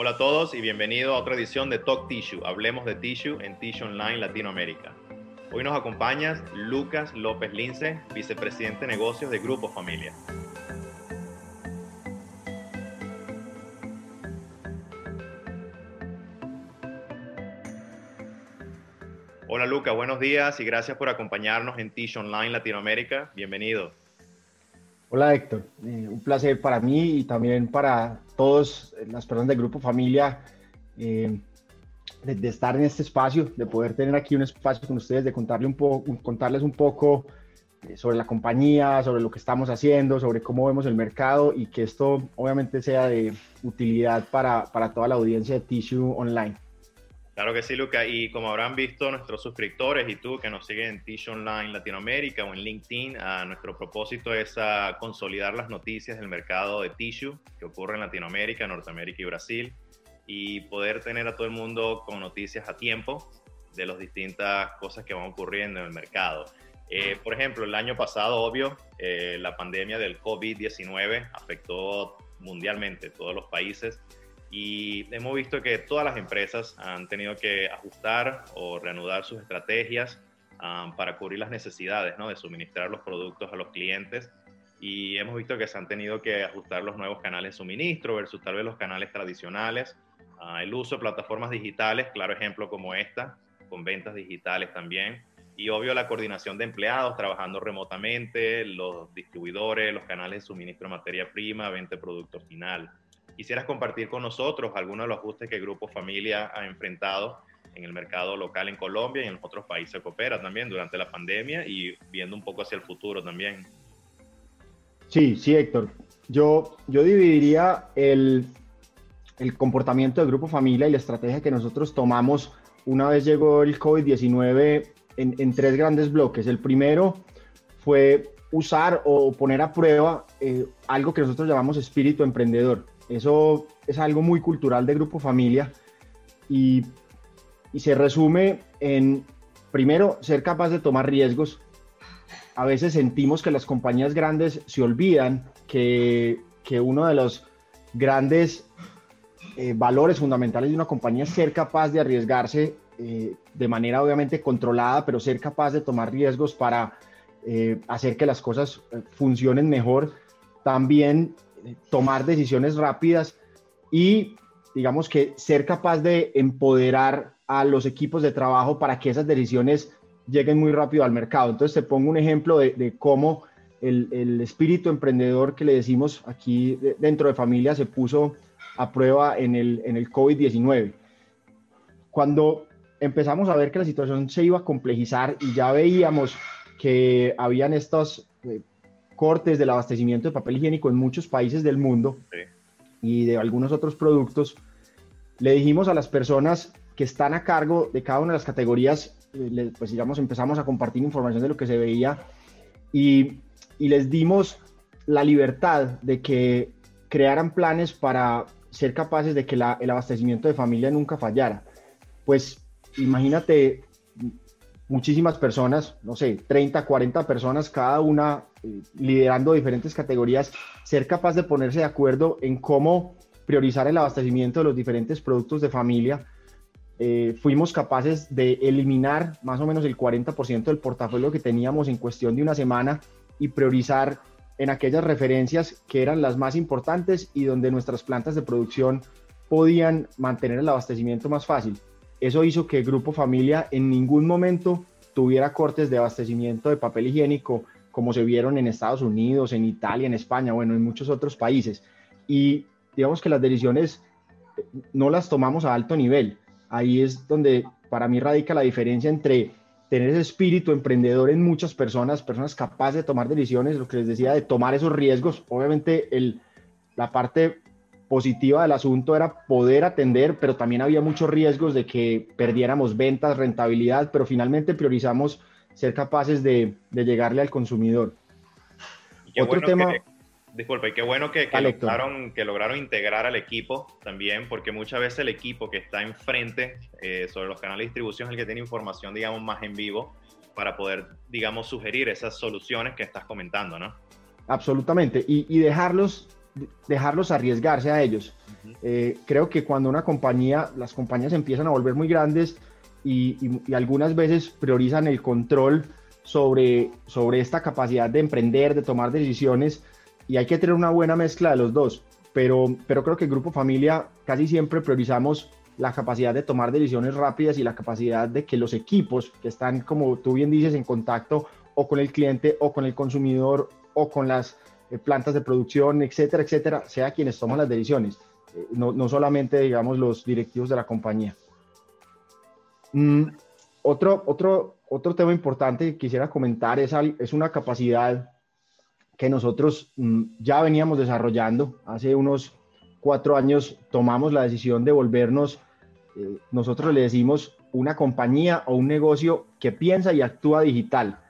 Hola a todos y bienvenido a otra edición de Talk Tissue. Hablemos de Tissue en Tissue Online Latinoamérica. Hoy nos acompaña Lucas López Lince, vicepresidente de negocios de Grupo Familia. Hola Lucas, buenos días y gracias por acompañarnos en Tissue Online Latinoamérica. Bienvenido. Hola Héctor, eh, un placer para mí y también para todas las personas del Grupo Familia eh, de, estar en este espacio, de poder tener aquí un espacio con ustedes, de contarle un poco, contarles un poco eh, sobre la compañía, sobre lo que estamos haciendo, sobre cómo vemos el mercado y que esto obviamente sea de utilidad para, para toda la audiencia de Tissue Online. Claro que sí, Luca. Y como habrán visto nuestros suscriptores y tú que nos siguen en Tissue Online Latinoamérica o en LinkedIn, a nuestro propósito es a consolidar las noticias del mercado de tissue que ocurre en Latinoamérica, Norteamérica y Brasil y poder tener a todo el mundo con noticias a tiempo de las distintas cosas que van ocurriendo en el mercado. Eh, por ejemplo, el año pasado, obvio, eh, la pandemia del COVID-19 afectó mundialmente todos los países y hemos visto que todas las empresas han tenido que ajustar o reanudar sus estrategias um, para cubrir las necesidades ¿no? de suministrar los productos a los clientes. Y hemos visto que se han tenido que ajustar los nuevos canales de suministro versus tal vez los canales tradicionales, uh, el uso de plataformas digitales, claro ejemplo como esta, con ventas digitales también, y obvio la coordinación de empleados trabajando remotamente, los distribuidores, los canales de suministro de materia prima, venta de producto final quisieras compartir con nosotros algunos de los ajustes que el Grupo Familia ha enfrentado en el mercado local en Colombia y en otros países que opera también durante la pandemia y viendo un poco hacia el futuro también. Sí, sí, Héctor. Yo, yo dividiría el, el comportamiento del Grupo Familia y la estrategia que nosotros tomamos una vez llegó el COVID-19 en, en, tres grandes bloques. El primero fue usar o poner a prueba eh, algo que nosotros llamamos espíritu emprendedor. Eso es algo muy cultural de Grupo Familia y, se resume en, primero, ser capaz de tomar riesgos. A veces sentimos que las compañías grandes se olvidan que, uno de los grandes eh, valores fundamentales de una compañía es ser capaz de arriesgarse eh, de manera obviamente controlada, pero ser capaz de tomar riesgos para eh, hacer que las cosas funcionen mejor. También tomar decisiones rápidas y digamos que ser capaz de empoderar a los equipos de trabajo para que esas decisiones lleguen muy rápido al mercado. Entonces te pongo un ejemplo de, cómo el, espíritu emprendedor que le decimos aquí dentro de familia se puso a prueba en el, en el COVID-19. Cuando empezamos a ver que la situación se iba a complejizar y ya veíamos que habían estos eh, cortes del abastecimiento de papel higiénico en muchos países del mundo y de algunos otros productos, le dijimos a las personas que están a cargo de cada una de las categorías, eh, pues digamos, empezamos a compartir información de lo que se veía y, y les dimos la libertad de que crearan planes para ser capaces de que la, el abastecimiento de familia nunca fallara. Pues imagínate muchísimas personas, no sé, 30, 40 personas, cada una eh, liderando diferentes categorías, ser capaz de ponerse de acuerdo en cómo priorizar el abastecimiento de los diferentes productos de familia. Eh, fuimos capaces de eliminar más o menos el 40% del portafolio que teníamos en cuestión de una semana y priorizar en aquellas referencias que eran las más importantes y donde nuestras plantas de producción podían mantener el abastecimiento más fácil. Eso hizo que el Grupo Familia en ningún momento tuviera cortes de abastecimiento de papel higiénico como se vieron en Estados Unidos, en Italia, en España, bueno, en muchos otros países. Y digamos que las decisiones eh, no las tomamos a alto nivel. Ahí es donde para mí radica la diferencia entre tener ese espíritu emprendedor en muchas personas, personas capaces de tomar decisiones, lo que les decía, de tomar esos riesgos. Obviamente el, la parte positiva del asunto era poder atender, pero también había muchos riesgos de que perdiéramos ventas, rentabilidad, pero finalmente priorizamos ser capaces de, llegarle al consumidor. Otro tema... disculpa, y qué bueno que, lograron, que lograron integrar al equipo también, porque muchas veces el equipo que está enfrente eh, sobre los canales de distribución es el que tiene información, digamos, más en vivo para poder, digamos, sugerir esas soluciones que estás comentando, ¿no? Absolutamente, y, y dejarlos dejarlos arriesgarse a ellos. Eh, creo que cuando una compañía, las compañías empiezan a volver muy grandes y, algunas veces priorizan el control sobre, sobre esta capacidad de emprender, de tomar decisiones, y hay que tener una buena mezcla de los dos. Pero, pero creo que el Grupo Familia casi siempre priorizamos la capacidad de tomar decisiones rápidas y la capacidad de que los equipos que están, como tú bien dices, en contacto o con el cliente o con el consumidor o con las plantas de producción, etcétera, etcétera, sea quienes toman las decisiones, eh, no, no, solamente, digamos, los directivos de la compañía. Mm, otro, otro, otro tema importante que quisiera comentar es, es una capacidad que nosotros mm, ya veníamos desarrollando. Hace unos cuatro años tomamos la decisión de volvernos eh, nosotros le decimos una compañía o un negocio que piensa y actúa digital.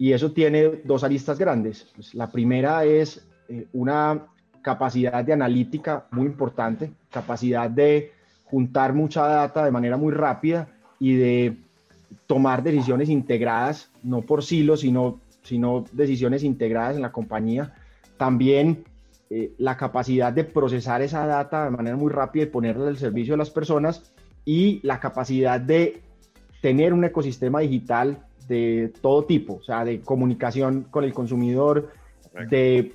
Y eso tiene dos aristas grandes. Pues, la primera es eh, una capacidad de analítica muy importante, capacidad de juntar mucha data de manera muy rápida y de tomar decisiones integradas, no por silos, sino, sino decisiones integradas en la compañía. También eh, la capacidad de procesar esa data de manera muy rápida y ponerla al servicio de las personas y la capacidad de tener un ecosistema digital de todo tipo, o sea, de comunicación con el consumidor, de,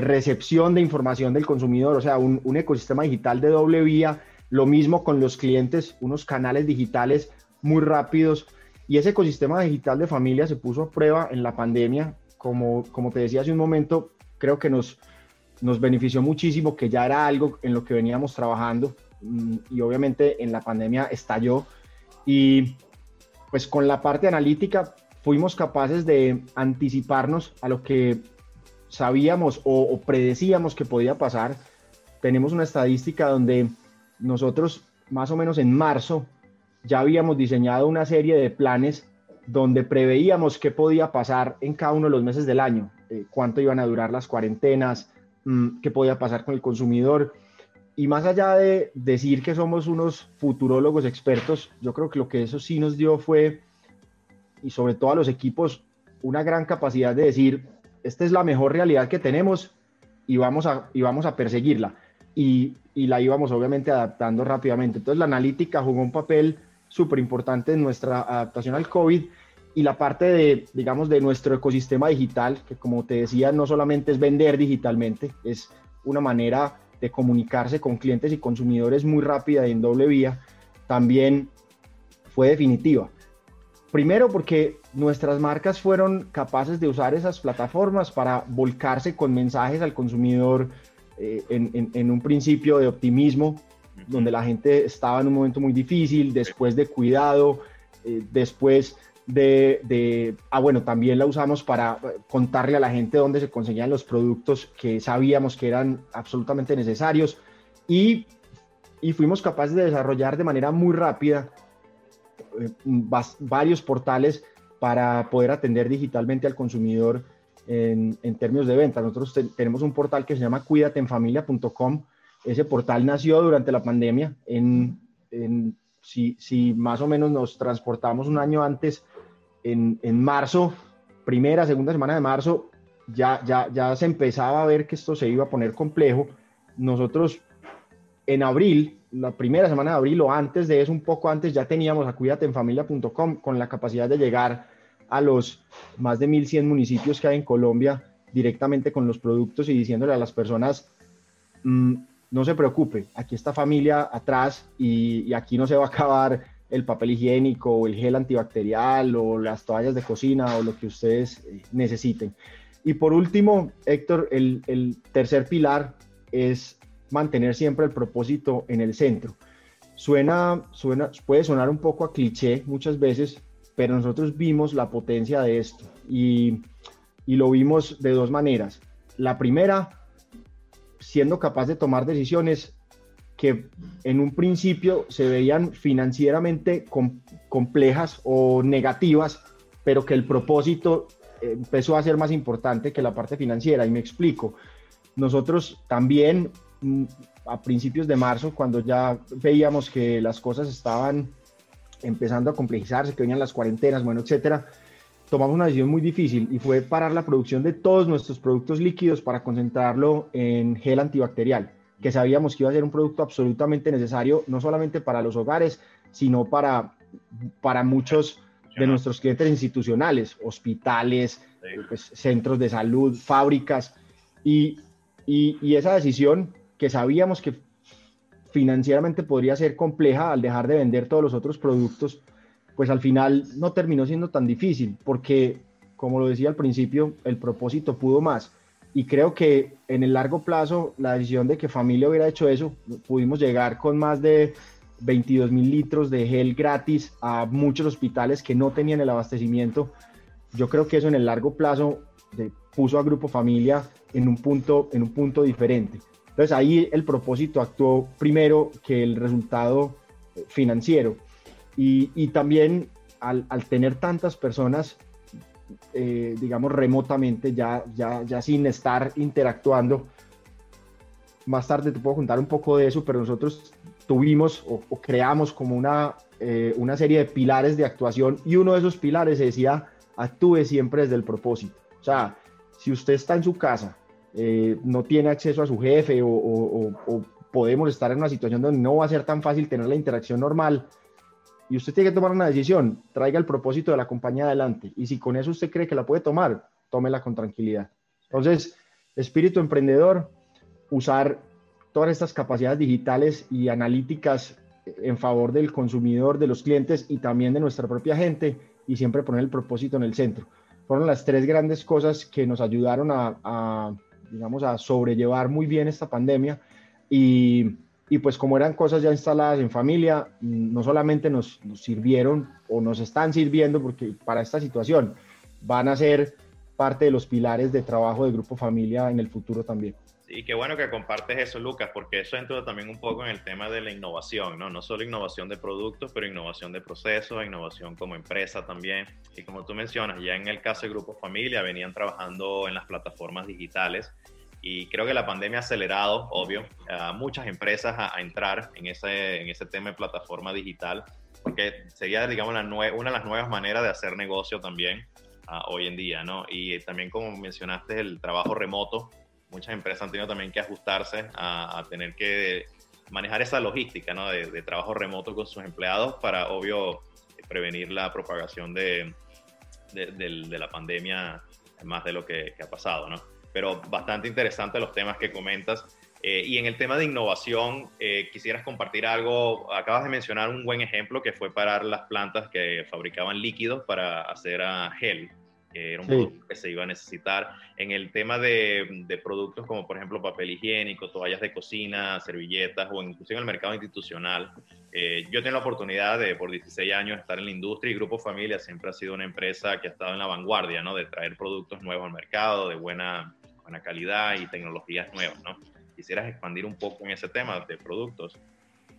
recepción de información del consumidor, o sea, un, ecosistema digital de doble vía, lo mismo con los clientes, unos canales digitales muy rápidos. Y ese ecosistema digital de familia se puso a prueba en la pandemia. Como, como te decía hace un momento, creo que nos, nos benefició muchísimo, que ya era algo en lo que veníamos trabajando. Mm, y obviamente en la pandemia estalló y pues con la parte analítica fuimos capaces de anticiparnos a lo que sabíamos o, predecíamos que podía pasar. Tenemos una estadística donde nosotros más o menos en marzo ya habíamos diseñado una serie de planes donde preveíamos qué podía pasar en cada uno de los meses del año, eh, cuánto iban a durar las cuarentenas, mm, qué podía pasar con el consumidor y más allá de decir que somos unos futurólogos expertos, yo creo que lo que eso sí nos dio fue, y sobre todo a los equipos, una gran capacidad de decir, esta es la mejor realidad que tenemos y vamos a, y vamos a perseguirla. Y, y la íbamos obviamente adaptando rápidamente. Entonces la analítica jugó un papel súper importante en nuestra adaptación al COVID y la parte de, digamos, de nuestro ecosistema digital, que como te decía, no solamente es vender digitalmente, es una manera de comunicarse con clientes y consumidores muy rápida y en doble vía, también fue definitiva. Primero porque nuestras marcas fueron capaces de usar esas plataformas para volcarse con mensajes al consumidor eh, en, un principio de optimismo, donde la gente estaba en un momento muy difícil, después de cuidado, eh, después de, ah, bueno, también la usamos para contarle a la gente dónde se conseguían los productos que sabíamos que eran absolutamente necesarios y, y fuimos capaces de desarrollar de manera muy rápida eh, varios portales para poder atender digitalmente al consumidor en, en términos de venta. Nosotros tenemos un portal que se llama cuidateenfamilia.com. Ese portal nació durante la pandemia. En, en si, si, más o menos nos transportamos un año antes, en, marzo, primera, segunda semana de marzo, ya, ya, ya se empezaba a ver que esto se iba a poner complejo. Nosotros en abril, la primera semana de abril o antes de eso, un poco antes, ya teníamos a con la capacidad de llegar a los más de 1.100 municipios que hay en Colombia directamente con los productos y diciéndole a las personas, mm, no se preocupe, aquí está familia atrás y, aquí no se va a acabar el papel higiénico o el gel antibacterial o las toallas de cocina o lo que ustedes eh, necesiten. Y por último, Héctor, el, tercer pilar es mantener siempre el propósito en el centro. Suena, suena, puede sonar un poco a cliché muchas veces, pero nosotros vimos la potencia de esto y, y lo vimos de dos maneras. La primera, siendo capaz de tomar decisiones que en un principio se veían financieramente complejas o negativas, pero que el propósito empezó a ser más importante que la parte financiera. Y me explico. Nosotros también mm, a principios de marzo, cuando ya veíamos que las cosas estaban empezando a complejizarse, que venían las cuarentenas, bueno, etcétera, tomamos una decisión muy difícil y fue parar la producción de todos nuestros productos líquidos para concentrarlo en gel antibacterial, que sabíamos que iba a ser un producto absolutamente necesario, no solamente para los hogares, sino para, para muchos de nuestros clientes institucionales, hospitales, pues, centros de salud, fábricas. Y, y, y esa decisión que sabíamos que financieramente podría ser compleja al dejar de vender todos los otros productos, pues al final no terminó siendo tan difícil, porque, como lo decía al principio, el propósito pudo más. Y creo que en el largo plazo, la decisión de que familia hubiera hecho eso, pudimos llegar con más de 22 mil litros de gel gratis a muchos hospitales que no tenían el abastecimiento. Yo creo que eso en el largo plazo puso a Grupo Familia en un punto, en un punto diferente. Entonces ahí el propósito actuó primero que el resultado financiero. Y, también al, tener tantas personas, eh, digamos, remotamente, ya, ya, ya sin estar interactuando, más tarde te puedo contar un poco de eso, pero nosotros tuvimos o, creamos como una, eh, una serie de pilares de actuación y uno de esos pilares decía, actúe siempre desde el propósito. O sea, si usted está en su casa, eh, no tiene acceso a su jefe o, o, podemos estar en una situación donde no va a ser tan fácil tener la interacción normal, y usted tiene que tomar una decisión, traiga el propósito de la compañía adelante. Y si con eso usted cree que la puede tomar, tómela con tranquilidad. Entonces, espíritu emprendedor, usar todas estas capacidades digitales y analíticas en favor del consumidor, de los clientes y también de nuestra propia gente y siempre poner el propósito en el centro. Fueron las tres grandes cosas que nos ayudaron a, digamos, a sobrellevar muy bien esta pandemia y, y pues como eran cosas ya instaladas en familia, no solamente nos, sirvieron o nos están sirviendo porque para esta situación van a ser parte de los pilares de trabajo de Grupo Familia en el futuro también. Sí, qué bueno que compartes eso, Lucas, porque eso entra también un poco en el tema de la innovación, ¿no? No solo innovación de productos, pero innovación de procesos, innovación como empresa también. Y como tú mencionas, ya en el caso de Grupo Familia venían trabajando en las plataformas digitales y creo que la pandemia ha acelerado, obvio, a muchas empresas a, entrar en ese, en ese tema de plataforma digital, porque sería, digamos, la una de las nuevas maneras de hacer negocio también uh, hoy en día, ¿no? Y también, como mencionaste, el trabajo remoto. Muchas empresas han tenido también que ajustarse a, a tener que manejar esa logística, ¿no? De, de, trabajo remoto con sus empleados para, obvio, prevenir la propagación de, de, de la pandemia más de lo que, que ha pasado, ¿no? Pero bastante interesante los temas que comentas. Eh, y en el tema de innovación, eh, quisieras compartir algo, acabas de mencionar un buen ejemplo que fue parar las plantas que fabricaban líquidos para hacer a gel, que era un producto que se iba a necesitar. En el tema de, de, productos como por ejemplo papel higiénico, toallas de cocina, servilletas o inclusive en el mercado institucional, eh, yo tengo la oportunidad de por 16 años estar en la industria y Grupo Familia siempre ha sido una empresa que ha estado en la vanguardia, ¿no? De traer productos nuevos al mercado, de buena buena calidad y tecnologías nuevas, ¿no? Quisieras expandir un poco en ese tema de productos.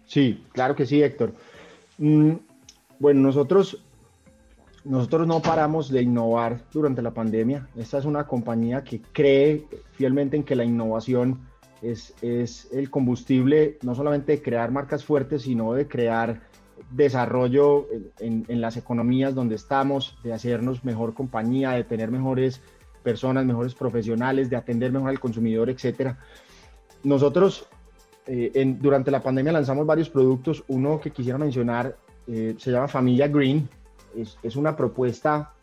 Sí, claro que sí, Héctor. Mm, bueno, nosotros, nosotros no paramos de innovar durante la pandemia. Esta es una compañía que cree fielmente en que la innovación es, es el combustible no solamente de crear marcas fuertes, sino de crear desarrollo en, en, las economías donde estamos, de hacernos mejor compañía, de tener mejores personas, mejores profesionales, de atender mejor al consumidor, etcétera. Nosotros eh, durante la pandemia lanzamos varios productos. Uno que quisiera mencionar eh, se llama Familia Green. Es, es, una propuesta,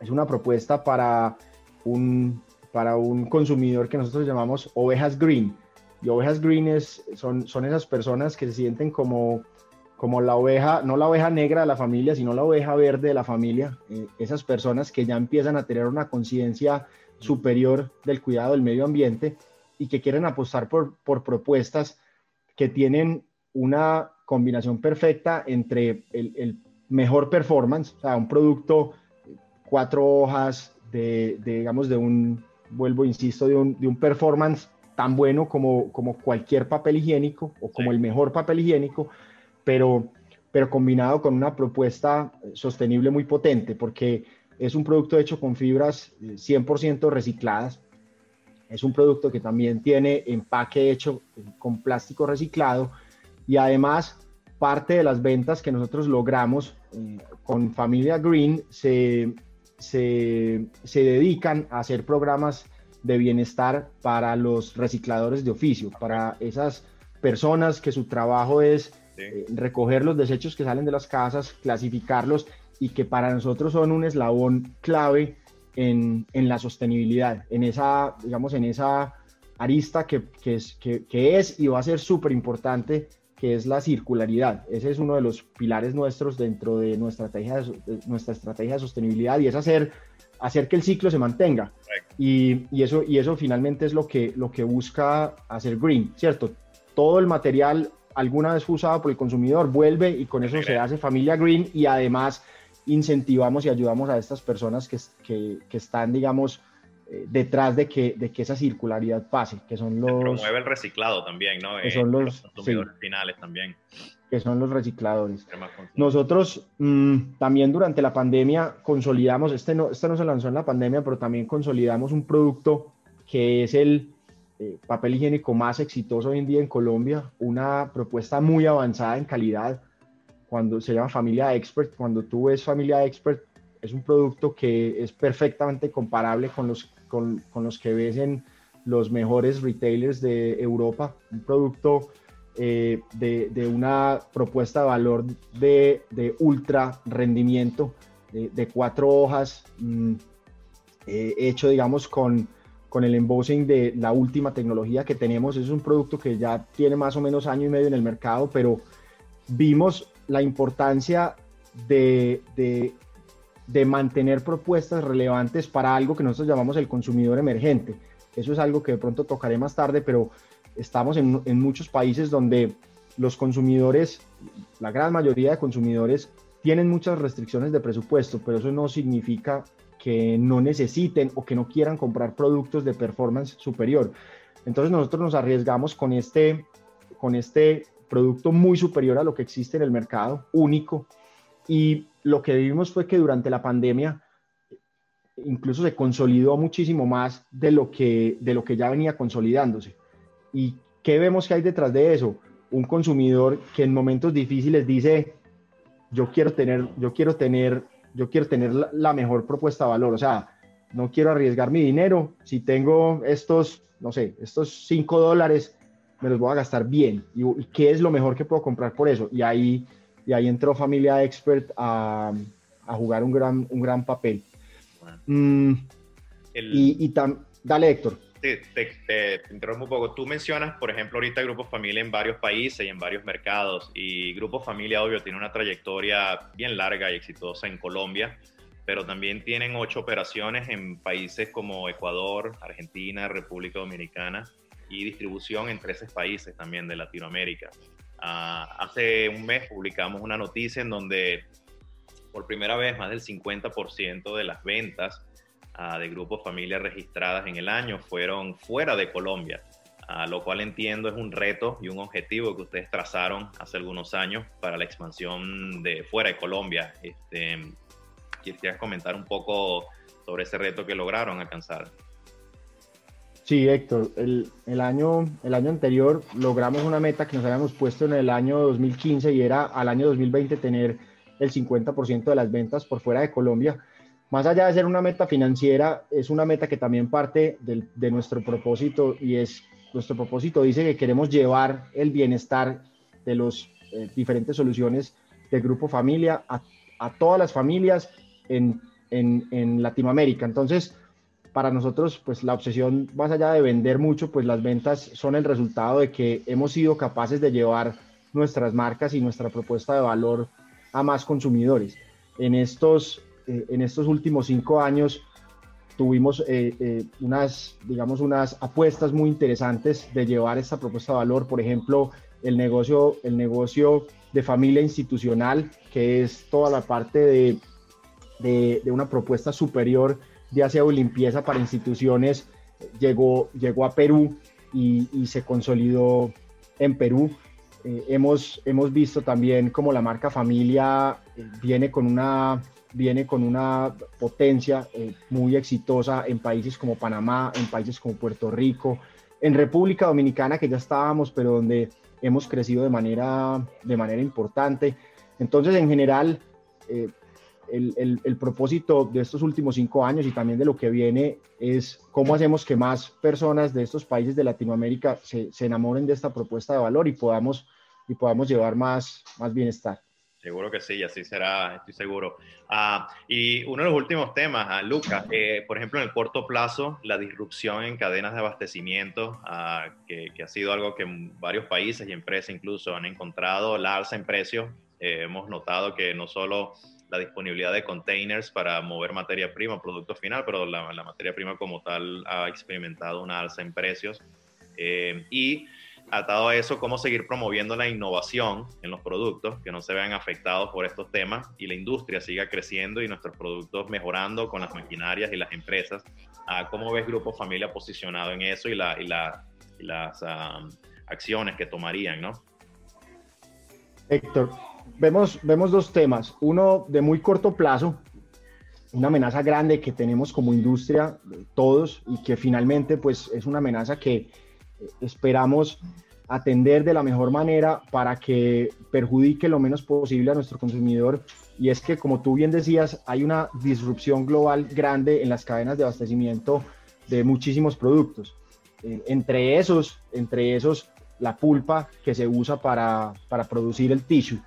es una propuesta para un, para un consumidor que nosotros llamamos ovejas green. Y ovejas green es, son, son esas personas que se sienten como como la oveja, no la oveja negra de la familia, sino la oveja verde de la familia, eh, esas personas que ya empiezan a tener una conciencia superior del cuidado del medio ambiente y que quieren apostar por, por propuestas que tienen una combinación perfecta entre el, el, mejor performance, o sea, un producto, cuatro hojas de, de, digamos, de un, vuelvo, insisto, de un, de un performance tan bueno como, como cualquier papel higiénico o como el mejor papel higiénico, pero, pero combinado con una propuesta sostenible muy potente, porque es un producto hecho con fibras 100% eh, recicladas. Es un producto que también tiene empaque hecho con plástico reciclado y además parte de las ventas que nosotros logramos eh, con Familia Green se, se, se dedican a hacer programas de bienestar para los recicladores de oficio, para esas personas que su trabajo es eh, recoger los desechos que salen de las casas, clasificarlos y que para nosotros son un eslabón clave en, en la sostenibilidad, en esa, digamos, en esa arista que, que, es, que, que es y va a ser súper importante que es la circularidad. Ese es uno de los pilares nuestros dentro de nuestra estrategia de, nuestra estrategia de sostenibilidad y es hacer, hacer que el ciclo se mantenga. Y, y, eso, y eso finalmente es lo que, lo que busca hacer Green, ¿cierto? Todo el material alguna vez fue usado por el consumidor vuelve y con eso se hace familia Green y además incentivamos y ayudamos a estas personas que, que, que están, digamos, eh, detrás de que, de que esa circularidad pase, que son los... promueve el reciclado también, ¿no? Que son los, consumidores finales también. Que son los recicladores. Nosotros mm, también durante la pandemia consolidamos, este no, este no se lanzó en la pandemia, pero también consolidamos un producto que es el eh, papel higiénico más exitoso hoy en día en Colombia, una propuesta muy avanzada en calidad, cuando se llama Familia Expert, cuando tú ves Familia Expert, es un producto que es perfectamente comparable con los con, los que ves en los mejores retailers de Europa, un producto eh, de, una propuesta de valor de, ultra rendimiento, de, cuatro hojas, mm, eh, hecho, digamos, con, con el embossing de la última tecnología que tenemos. Es un producto que ya tiene más o menos año y medio en el mercado, pero vimos la importancia de, de mantener propuestas relevantes para algo que nosotros llamamos el consumidor emergente. Eso es algo que de pronto tocaré más tarde, pero estamos en, muchos países donde los consumidores, la gran mayoría de consumidores, tienen muchas restricciones de presupuesto, pero eso no significa que no necesiten o que no quieran comprar productos de performance superior. Entonces nosotros nos arriesgamos con este, con este producto muy superior a lo que existe en el mercado, único, y lo que vimos fue que durante la pandemia incluso se consolidó muchísimo más de lo que, de lo que ya venía consolidándose. ¿Y qué vemos que hay detrás de eso? Un consumidor que en momentos difíciles dice, yo quiero tener, yo quiero tener, yo quiero tener la, mejor propuesta de valor, o sea, no quiero arriesgar mi dinero, si tengo estos, no sé, estos 5 dólares, me los voy a gastar bien. ¿Y, ¿Y qué es lo mejor que puedo comprar por eso? Y ahí y ahí entró Familia Expert a, a jugar un gran, un gran papel. Mm, y, y dale, Héctor. Te, te, interrumpo un poco. Tú mencionas, por ejemplo, ahorita Grupo Familia en varios países y en varios mercados. Y Grupo Familia, obvio, tiene una trayectoria bien larga y exitosa en Colombia, pero también tienen ocho operaciones en países como Ecuador, Argentina, República Dominicana y distribución en 13 países también de Latinoamérica. Ah, hace un mes publicamos una noticia en donde por primera vez más del 50% de las ventas uh, de grupos familias registradas en el año fueron fuera de Colombia, uh, lo cual entiendo es un reto y un objetivo que ustedes trazaron hace algunos años para la expansión de fuera de Colombia. Este, comentar un poco sobre ese reto que lograron alcanzar. Sí, Héctor, el, el, año, el año anterior logramos una meta que nos habíamos puesto en el año 2015 y era al año 2020 tener el 50% de las ventas por fuera de Colombia. Más allá de ser una meta financiera, es una meta que también parte del, de nuestro propósito y es, nuestro propósito dice que queremos llevar el bienestar de las eh, diferentes soluciones del Grupo Familia a, a todas las familias en, en, en Latinoamérica. Entonces, para nosotros, pues la obsesión, más allá de vender mucho, pues las ventas son el resultado de que hemos sido capaces de llevar nuestras marcas y nuestra propuesta de valor a más consumidores. En estos, eh, en estos últimos cinco años tuvimos eh, eh, unas, digamos, unas apuestas muy interesantes de llevar esta propuesta de valor. Por ejemplo, el negocio, el negocio de familia institucional, que es toda la parte de, de, de una propuesta superior de aseo y limpieza para instituciones llegó, llegó a Perú y, se consolidó en Perú. Eh, hemos, hemos visto también como la marca familia eh, viene, con una, viene con una potencia eh, muy exitosa en países como Panamá, en países como Puerto Rico, en República Dominicana, que ya estábamos, pero donde hemos crecido de manera, de manera importante. Entonces, en general, el, el, propósito de estos últimos cinco años y también de lo que viene es cómo hacemos que más personas de estos países de Latinoamérica se, se enamoren de esta propuesta de valor y podamos, y podamos llevar más, más bienestar. Seguro que sí, así será, estoy seguro. Ah, y uno de los últimos temas, ah, Lucas, eh, por ejemplo, en el corto plazo, la disrupción en cadenas de abastecimiento, ah, que, que, ha sido algo que varios países y empresas incluso han encontrado, la alza en precios. Eh, hemos notado que no solo la disponibilidad de containers para mover materia prima, producto final, pero la, la materia prima como tal ha experimentado una alza en precios. Eh, y atado a eso, cómo seguir promoviendo la innovación en los productos, que no se vean afectados por estos temas y la industria siga creciendo y nuestros productos mejorando con las maquinarias y las empresas. Ah, ¿Cómo ves Grupo Familia posicionado en eso y, la, y, la, las acciones que tomarían, no? Héctor, vemos, vemos dos temas. Uno de muy corto plazo, una amenaza grande que tenemos como industria todos y que finalmente pues es una amenaza que esperamos atender de la mejor manera para que perjudique lo menos posible a nuestro consumidor. Y es que, como tú bien decías, hay una disrupción global grande en las cadenas de abastecimiento de muchísimos productos. Eh, entre esos, entre esos, la pulpa que se usa para, para producir el tissue.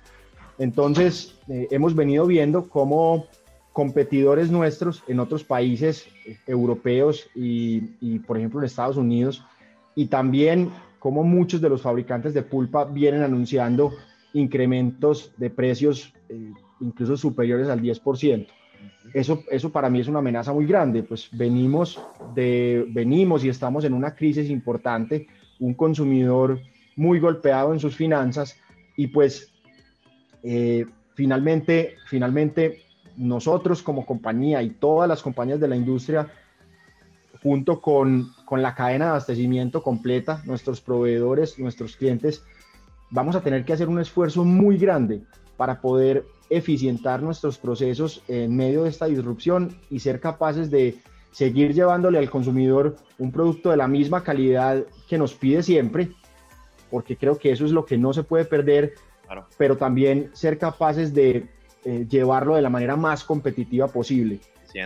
Entonces, eh, hemos venido viendo cómo competidores nuestros en otros países eh, europeos y, y, por ejemplo, en Estados Unidos, y también como muchos de los fabricantes de pulpa vienen anunciando incrementos de precios eh, incluso superiores al 10%. Eso, eso para mí es una amenaza muy grande, pues venimos, de, venimos y estamos en una crisis importante, un consumidor muy golpeado en sus finanzas y pues eh, finalmente, finalmente nosotros como compañía y todas las compañías de la industria junto con, con, la cadena de abastecimiento completa, nuestros proveedores, nuestros clientes, vamos a tener que hacer un esfuerzo muy grande para poder eficientar nuestros procesos en medio de esta disrupción y ser capaces de seguir llevándole al consumidor un producto de la misma calidad que nos pide siempre, porque creo que eso es lo que no se puede perder, pero también ser capaces de eh, llevarlo de la manera más competitiva posible.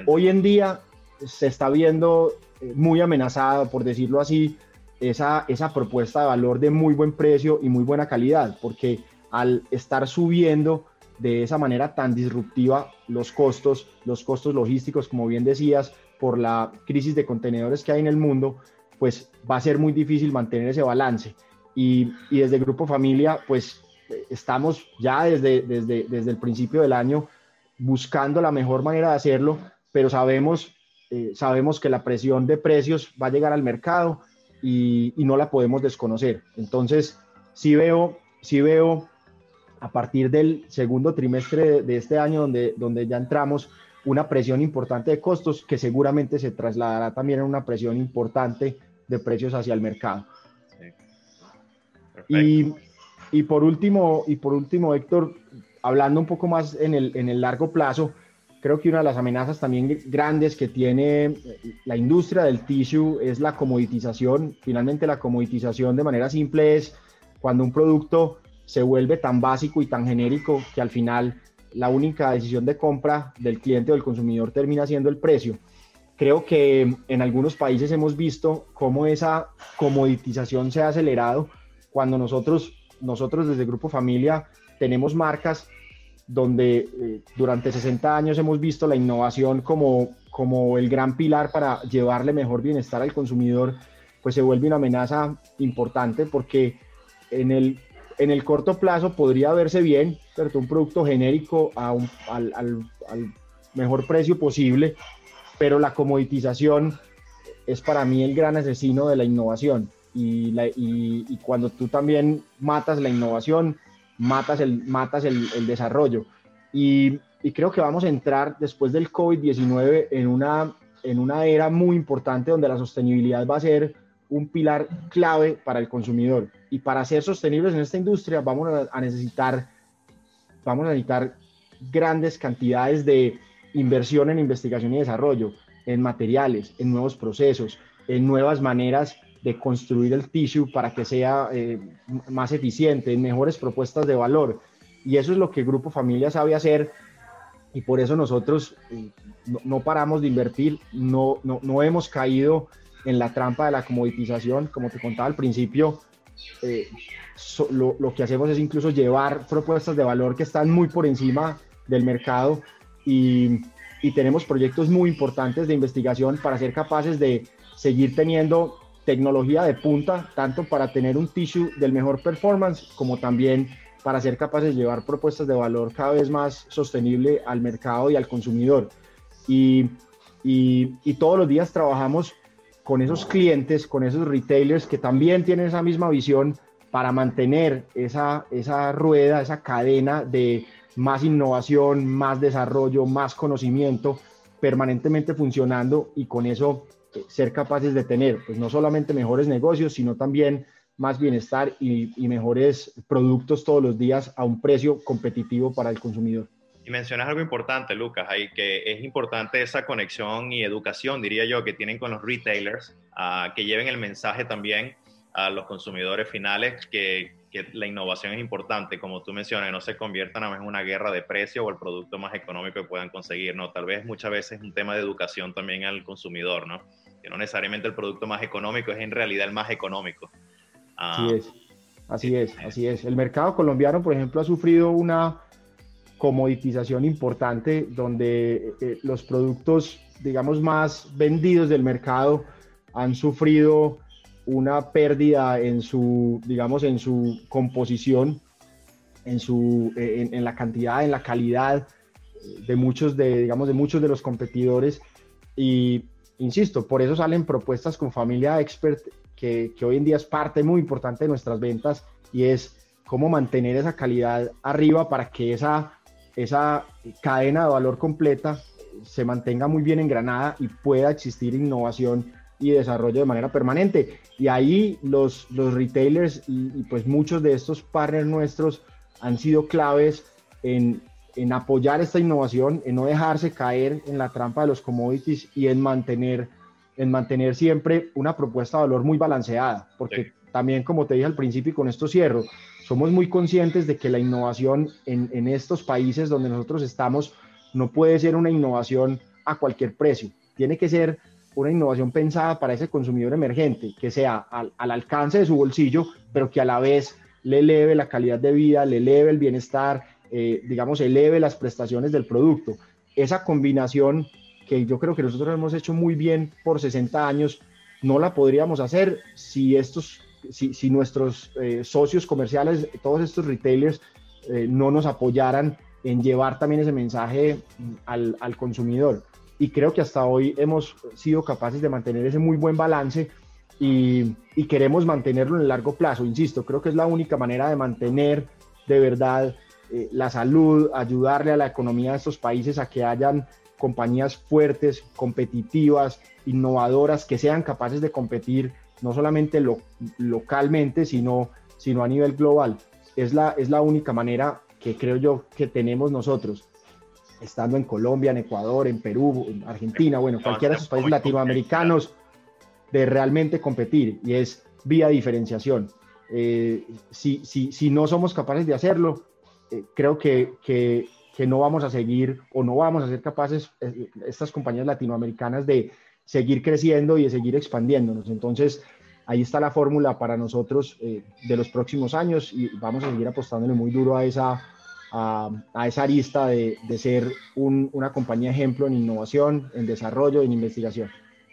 Hoy en día se está viendo eh, muy amenazada, por decirlo así, esa, esa propuesta de valor de muy buen precio y muy buena calidad, porque al estar subiendo de esa manera tan disruptiva los costos, los costos logísticos, como bien decías, por la crisis de contenedores que hay en el mundo, pues va a ser muy difícil mantener ese balance. Y, y desde Grupo Familia, pues estamos ya desde, desde, desde el principio del año buscando la mejor manera de hacerlo, pero sabemos eh, sabemos que la presión de precios va a llegar al mercado y, no la podemos desconocer. Entonces, sí veo, sí veo a partir del segundo trimestre de, este año, donde, donde ya entramos, una presión importante de costos que seguramente se trasladará también a una presión importante de precios hacia el mercado. Y, y, por último, y por último, Héctor, hablando un poco más en el, en el largo plazo, Creo que una de las amenazas también grandes que tiene la industria del tissue es la comoditización. Finalmente la comoditización de manera simple es cuando un producto se vuelve tan básico y tan genérico que al final la única decisión de compra del cliente o del consumidor termina siendo el precio. Creo que en algunos países hemos visto cómo esa comoditización se ha acelerado cuando nosotros, nosotros desde Grupo Familia tenemos marcas donde eh, durante 60 años hemos visto la innovación como, como el gran pilar para llevarle mejor bienestar al consumidor, pues se vuelve una amenaza importante porque en el, en el corto plazo podría verse bien, pero un producto genérico a al, al, mejor precio posible, pero la comoditización es para mí el gran asesino de la innovación. Y, la, y, y cuando tú también matas la innovación, matas el, matas el, desarrollo. Y, creo que vamos a entrar después del COVID-19 en una, en una era muy importante donde la sostenibilidad va a ser un pilar clave para el consumidor. Y para ser sostenibles en esta industria vamos a, necesitar, vamos a necesitar grandes cantidades de inversión en investigación y desarrollo, en materiales, en nuevos procesos, en nuevas maneras de construir el tissue para que sea eh, más eficiente, mejores propuestas de valor. Y eso es lo que el Grupo Familia sabe hacer. Y por eso nosotros eh, no, paramos de invertir, no, no, no, hemos caído en la trampa de la comoditización, como te contaba al principio, eh, lo, lo, que hacemos es incluso llevar propuestas de valor que están muy por encima del mercado. Y, y tenemos proyectos muy importantes de investigación para ser capaces de seguir teniendo tecnología de punta, tanto para tener un tissue del mejor performance como también para ser capaces de llevar propuestas de valor cada vez más sostenible al mercado y al consumidor. Y, y, todos los días trabajamos con esos clientes, con esos retailers que también tienen esa misma visión para mantener esa, esa rueda, esa cadena de más innovación, más desarrollo, más conocimiento permanentemente funcionando y con eso ser capaces de tener pues no solamente mejores negocios, sino también más bienestar y, mejores productos todos los días a un precio competitivo para el consumidor. Y mencionas algo importante, Lucas, ahí que es importante esa conexión y educación, diría yo, que tienen con los retailers, uh, que lleven el mensaje también a los consumidores finales que, que, la innovación es importante, como tú mencionas, no se conviertan en una guerra de precio o el producto más económico que puedan conseguir, ¿no? Tal vez muchas veces es un tema de educación también al consumidor, ¿no? Que no necesariamente el producto más económico es en realidad el más económico. Así ah. es, así es, así es. El mercado colombiano, por ejemplo, ha sufrido una comoditización importante donde eh, los productos, digamos, más vendidos del mercado han sufrido una pérdida en su, digamos, en su composición, en, su, eh, en, la cantidad, en la calidad de muchos de, digamos, de muchos de los competidores. Y insisto, por eso salen propuestas con familia expert que, hoy en día es parte muy importante de nuestras ventas y es cómo mantener esa calidad arriba para que esa, esa cadena de valor completa se mantenga muy bien engranada y pueda existir innovación y desarrollo de manera permanente. Y ahí los, los retailers y, pues muchos de estos partners nuestros han sido claves en, en apoyar esta innovación, en no dejarse caer en la trampa de los commodities y en mantener en mantener siempre una propuesta de valor muy balanceada, porque también, como te dije al principio y con esto cierro, somos muy conscientes de que la innovación en, en estos países donde nosotros estamos no puede ser una innovación a cualquier precio, tiene que ser una innovación pensada para ese consumidor emergente, que sea al, al, alcance de su bolsillo, pero que a la vez le eleve la calidad de vida, le eleve el bienestar, eh, digamos, eleve las prestaciones del producto. Esa combinación que yo creo que nosotros hemos hecho muy bien por 60 años, no la podríamos hacer si estos, si, si nuestros eh, socios comerciales, todos estos retailers, eh, no nos apoyaran en llevar también ese mensaje al, al, consumidor. Y creo que hasta hoy hemos sido capaces de mantener ese muy buen balance y, y queremos mantenerlo en el largo plazo. Insisto, creo que es la única manera de mantener de verdad eh, la salud, ayudarle a la economía de estos países a que hayan compañías fuertes, competitivas, innovadoras, que sean capaces de competir no solamente lo, localmente, sino, sino a nivel global. Es la, es la única manera que creo yo que tenemos nosotros, estando en Colombia, en Ecuador, en Perú, en Argentina, bueno, cualquiera de esos países latinoamericanos, de realmente competir y es vía diferenciación. Eh, si, si, si, no somos capaces de hacerlo, eh, creo que, que que no vamos a seguir o no vamos a ser capaces, eh, estas compañías latinoamericanas, de seguir creciendo y de seguir expandiéndonos. Entonces, ahí está la fórmula para nosotros eh, de los próximos años y vamos a seguir apostándole muy duro a esa, a, esa arista de, de ser una compañía ejemplo en innovación, en desarrollo, en investigación.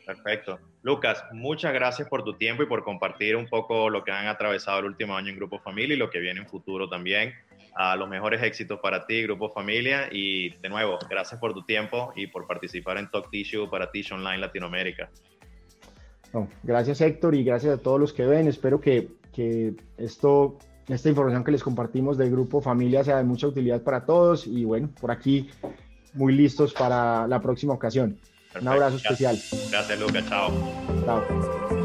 Perfecto. Lucas, muchas gracias por tu tiempo y por compartir un poco lo que han atravesado el último año en Grupo Familia y lo que viene en futuro también a los mejores éxitos para ti, Grupo Familia. Y de nuevo, gracias por tu tiempo y por participar en Talk Tissue para Tissue Online Latinoamérica. gracias Héctor y gracias a todos los que ven. Espero que, que esto, esta información que les compartimos del Grupo Familia sea de mucha utilidad para todos. Y bueno, por aquí muy listos para la próxima ocasión. Un abrazo especial. Gracias Lucas, chao. Chao.